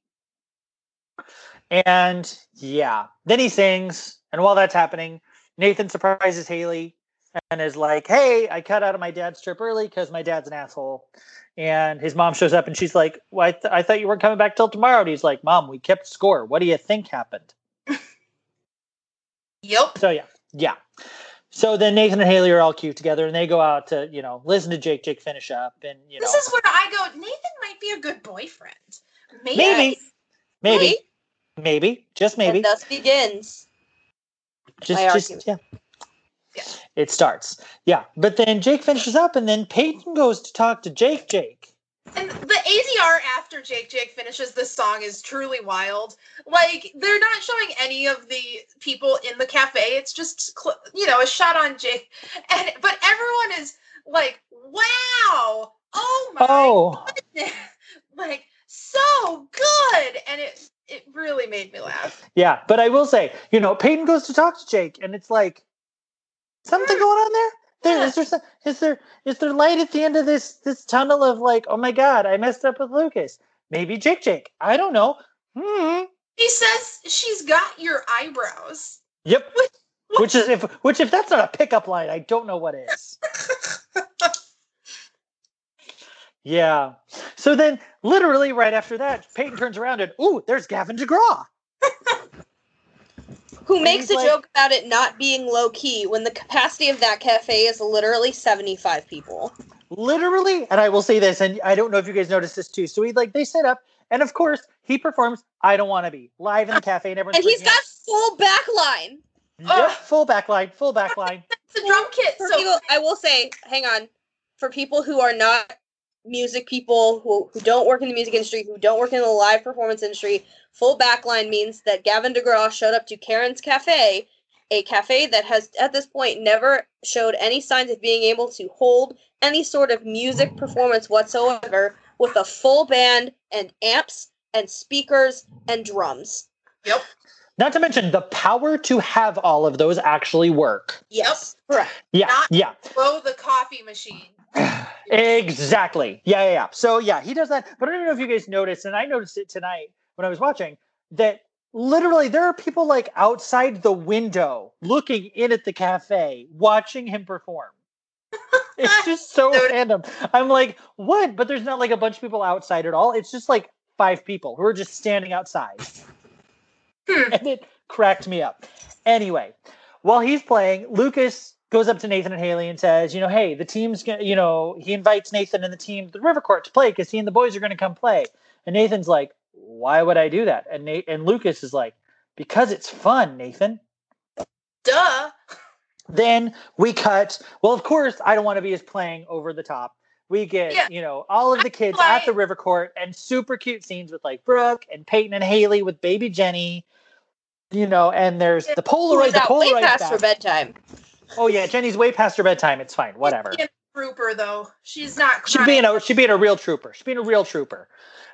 And yeah, then he sings. And while that's happening, Nathan surprises Haley and is like, Hey, I cut out of my dad's trip early because my dad's an asshole. And his mom shows up and she's like, well, I, th- I thought you weren't coming back till tomorrow. And he's like, Mom, we kept score. What do you think happened? Yep. So yeah, yeah. So then Nathan and Haley are all cute together and they go out to, you know, listen to Jake Jake finish up and you know This is where I go, Nathan might be a good boyfriend. Maybe. maybe, maybe, Right? maybe, just maybe. And thus begins. just my just yeah. Yeah. It starts. Yeah. But then Jake finishes up and then Peyton goes to talk to Jake Jake. And the ADR after Jake Jake finishes this song is truly wild. Like they're not showing any of the people in the cafe. It's just cl- you know a shot on Jake, and but everyone is like, "Wow, oh my Oh. goodness!" like so good, and it it really made me laugh. Yeah. But I will say, you know, Peyton goes to talk to Jake and it's like something going on there? There is there some- is there is there light at the end of this this tunnel of like, oh my god, I messed up with Lucas. Maybe Jake Jake. I don't know. Hmm. He says she's got your eyebrows. Yep. What- Which is if which if that's not a pickup line, I don't know what is. Yeah. So then, literally right after that, Peyton turns around and ooh, there's Gavin DeGraw. Who Who And makes a like- joke about it not being low key when the capacity of that cafe is literally 75 people. literally and i will say this and i don't know if you guys noticed this too so he like they sit up and of course he performs i don't want to be live in the cafe and everyone's And he's freaking got full backline. out. Yep, Ugh. full backline full backline It's a drum kit. For So people, I will say, hang on. For people who are not music people, who, who don't work in the music industry, who don't work in the live performance industry, full backline means that Gavin DeGraw showed up to Karen's Cafe, a cafe that has, at this point, never showed any signs of being able to hold any sort of music performance whatsoever with a full band and amps and speakers and drums. yep. not to mention the power to have all of those actually work Yes, correct. yeah Not- yeah Blow the coffee machine. Exactly. Yeah, yeah yeah. So yeah he does that but i don't know if you guys noticed and i noticed it tonight when i was watching that literally there are people like outside the window looking in at the cafe watching him perform. It's just so random. I'm like what? But there's not like a bunch of people outside at all. It's just like five people who are just standing outside. Hmm. and it cracked me up. Anyway while he's playing lucas goes up to nathan and haley and says you know hey the team's gonna you know he invites nathan and the team to the river court to play because he and the boys are going to come play and nathan's like why would i do that and Nate and lucas is like because it's fun nathan Duh. then we cut well of course i don't want to be as playing over the top we get Yeah. you know all of the kids at the river court and super cute scenes with like brooke and peyton and haley with baby jenny you know and there's the polaroid the out way polaroid past back. bedtime. Oh yeah jenny's way past her bedtime. It's fine. Whatever. She's being a trooper though. She's not. she's being a she's being a real trooper. She's being a real trooper.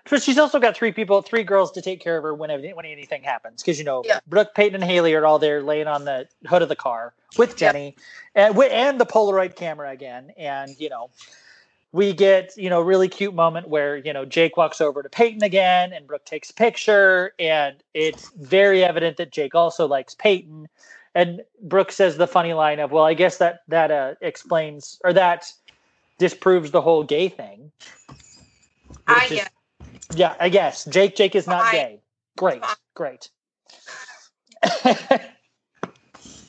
But she's also got three people three girls to take care of her when, when anything happens. Because you know Yeah. brooke peyton and haley are all there laying on the hood of the car with jenny eh, and, and the polaroid camera again. And you know we get you know really cute moment where you know jake walks over to peyton again and brooke takes a picture. And it's very evident that jake also likes peyton and brooke says the funny line of well i guess that that uh, explains or that disproves the whole gay thing. I is- get. yeah i guess. Jake jake is not Fine. gay. Great great.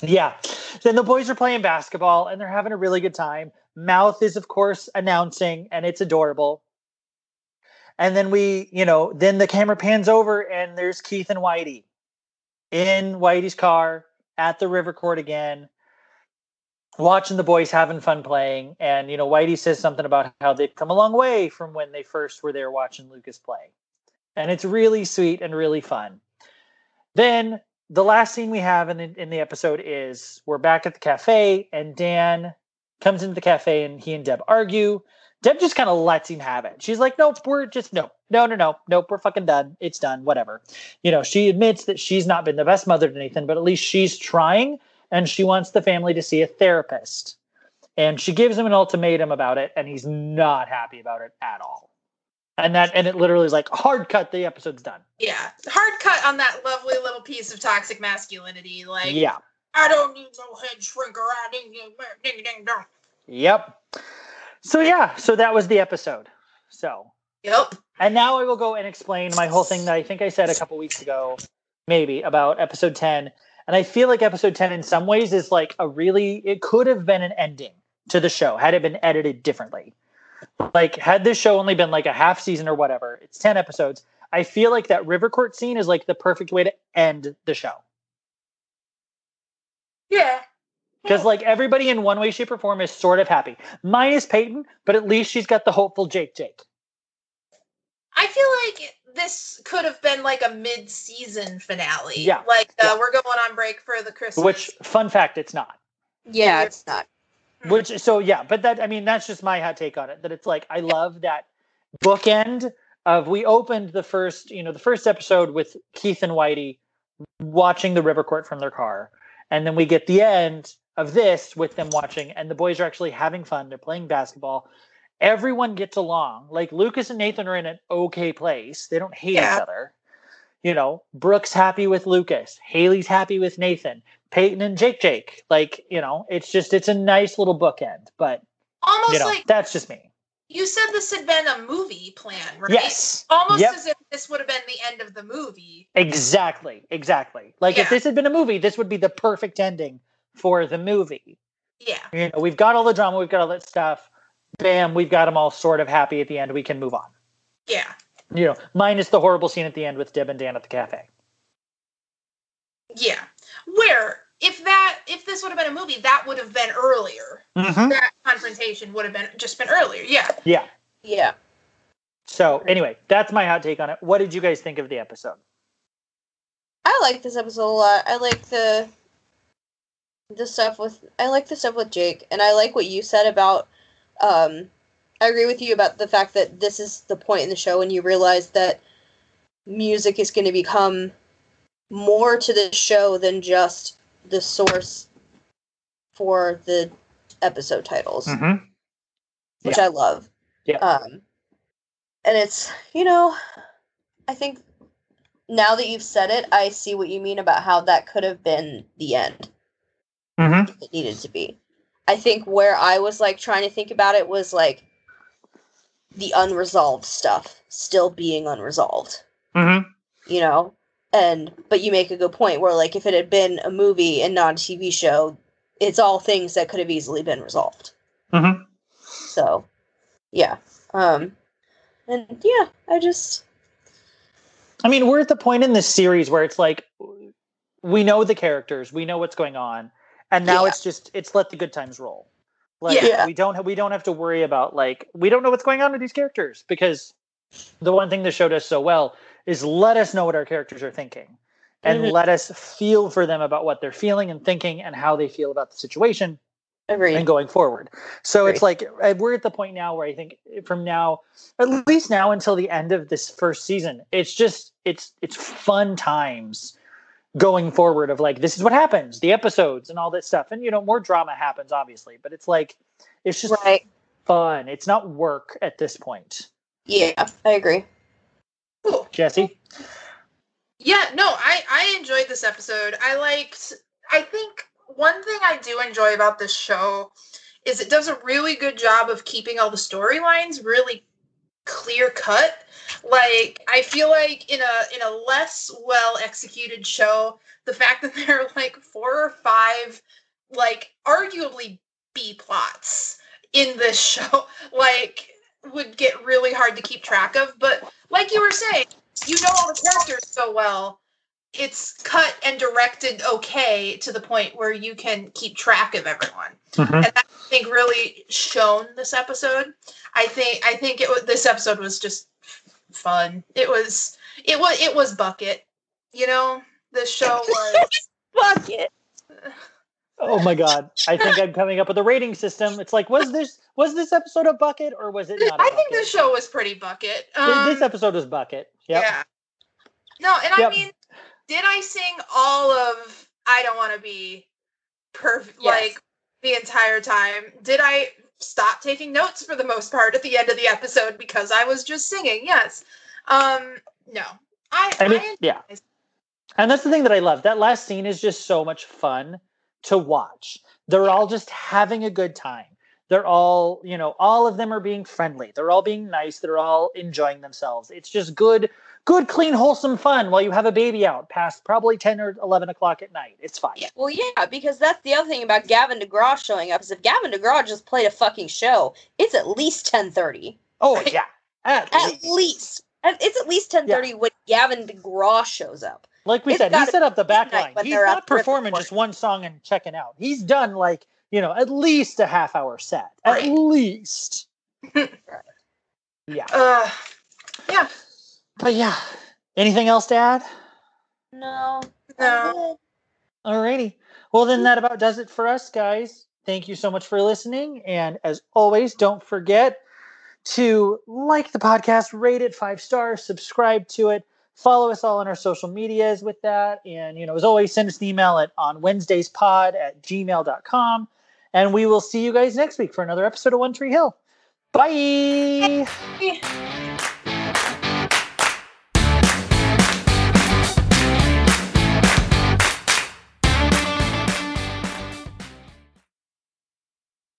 Yeah. Then the boys are playing basketball and they're having a really good time. Mouth is of course announcing and it's adorable. And then we you know then the camera pans over and there's keith and whitey in whitey's car at the river court again watching the boys having fun playing and you know whitey says something about how they've come a long way from when they first were there watching lucas play. And it's really sweet and really fun. Then the last scene we have in the, in the episode is we're back at the cafe and dan comes into the cafe and he and deb argue deb just kind of lets him have it she's like nope we're just no no no no nope we're fucking done it's done whatever you know she admits that she's not been the best mother to nathan but at least she's trying and she wants the family to see a therapist and she gives him an ultimatum about it and he's not happy about it at all and that and it literally is like hard cut the episode's done Yeah, hard cut on that lovely little piece of toxic masculinity. Like, yeah I don't need no head shrinker. I ding ding ding ding dong. yep so yeah so that was the episode so Yep. and now i will go and explain my whole thing that i think i said a couple weeks ago maybe about episode 10 and i feel like episode 10 in some ways is like a really it could have been an ending to the show had it been edited differently like had this show only been like a half season or whatever it's 10 episodes i feel like that river court scene is like the perfect way to end the show Yeah. Because like everybody in one way shape or form is sort of happy minus peyton but at least she's got the hopeful jake jake I feel like this could have been like a mid-season finale. Yeah. Like uh, Yeah. we're going on break for the Christmas. which fun fact it's not Yeah, it's not. which so yeah but that i mean that's just my hot take on it that it's like i love that bookend of we opened the first you know the first episode with keith and whitey watching the river court from their car and then we get the end of this with them watching and the boys are actually having fun they're playing basketball. Everyone gets along. Like lucas and nathan are in an okay place. They don't hate Yeah. each other. You know brooks happy with lucas. Haley's happy with nathan. Peyton and jake jake. Like you know it's just it's a nice little bookend but almost you know like that's just me. You said this had been a movie plan, right? yes. Almost Yep. as if this would have been the end of the movie. Exactly, exactly. Like if this had been a movie, this would be the perfect ending for the movie. Yeah. You know, we've got all the drama, we've got all that stuff. Bam, we've got them all sort of happy at the end. We can move on. Yeah. You know, minus the horrible scene at the end with Deb and Dan at the cafe. Yeah. Where if that if this would have been a movie, that would have been earlier. Mm-hmm. That confrontation would have been just been earlier. Yeah. Yeah. Yeah. So anyway, that's my hot take on it. What did you guys think of the episode? I like this episode a lot. I like the the stuff with I like the stuff with Jake, and I like what you said about. Um, I agree with you about the fact that this is the point in the show when you realize that music is going to become more to the show than just the source for the episode titles Mm-hmm. which I love. Yeah. Um, and it's you know, I think now that you've said it, I see what you mean about how that could have been the end Mm-hmm. it needed to be. I think where I was like trying to think about it was like the unresolved stuff still being unresolved, Mm-hmm. you know? And but you make a good point where like if it had been a movie and not a TV show, it's all things that could have easily been resolved. Mm-hmm. So, yeah. Um and yeah, I just I mean, we're at the point in this series where it's like we know the characters, we know what's going on, and now Yeah. it's just it's let the good times roll. Like Yeah. we don't we don't have to worry about like we don't know what's going on with these characters because the one thing the show does so well is let us know what our characters are thinking and Mhm. let us feel for them about what they're feeling and thinking and how they feel about the situation agree. and going forward. So it's like uh, we're at the point now where I think from now, at least now until the end of this first season, it's just it's it's fun times going forward of like this is what happens, the episodes and all that stuff, and you know more drama happens obviously, but it's like it's just Right. fun. It's not work at this point. Yeah, I agree. Cool. Jessi, Yeah, no, I I enjoyed this episode. I liked I think one thing I do enjoy about this show is it does a really good job of keeping all the storylines really clear cut. Like I feel like in a in a less well executed show, the fact that there are like four or five like arguably B plots in this show like would get really hard to keep track of, but like you were saying, you know all the characters so well it's cut and directed okay to the point where you can keep track of everyone. Mhm. and that i think really shown this episode. I think i think it this episode was just fun it was it was it was bucket you know the show was Fuck it. oh my god, I think I'm coming up with a rating system. It's like was this was this episode a bucket or was it not? I i think this show was pretty bucket um, this episode was bucket. Yep. yeah no and i Yep. mean did i sing all of i don't want to be perfect Yes. like the entire time did i stop taking notes for the most part at the end of the episode because i was just singing yes um no i I mean, I, yeah. And that's the thing that I love. That last scene is just so much fun to watch. They're all just having a good time. They're all, you know, all of them are being friendly. They're all being nice. They're all enjoying themselves. It's just good, good, clean, wholesome fun while you have a baby out past probably 10 or 11 o'clock at night. It's fine. Yeah. Well, yeah, because that's the other thing about Gavin DeGraw showing up is if Gavin DeGraw just played a fucking show, it's at least ten thirty. Oh, Right. yeah. At At least. least. It's at least ten thirty when Gavin DeGraw shows up. Like we It's said, he set up the back line. He's not performing just one song and checking out. He's done like, you know, at least a half hour set. At least. Right. Yeah. uh yeah But yeah. Anything else to add? No. no Alrighty. Well, then mm-hmm. that about does it for us, guys. Thank you so much for listening. And as always, don't forget to like the podcast, rate it five stars, subscribe to it, follow us all on our social medias with that. And, you know, as always, send us an email at on Wednesdays pod at gmail.com. And we will see you guys next week for another episode of One Tree Hill. Bye. Yeah.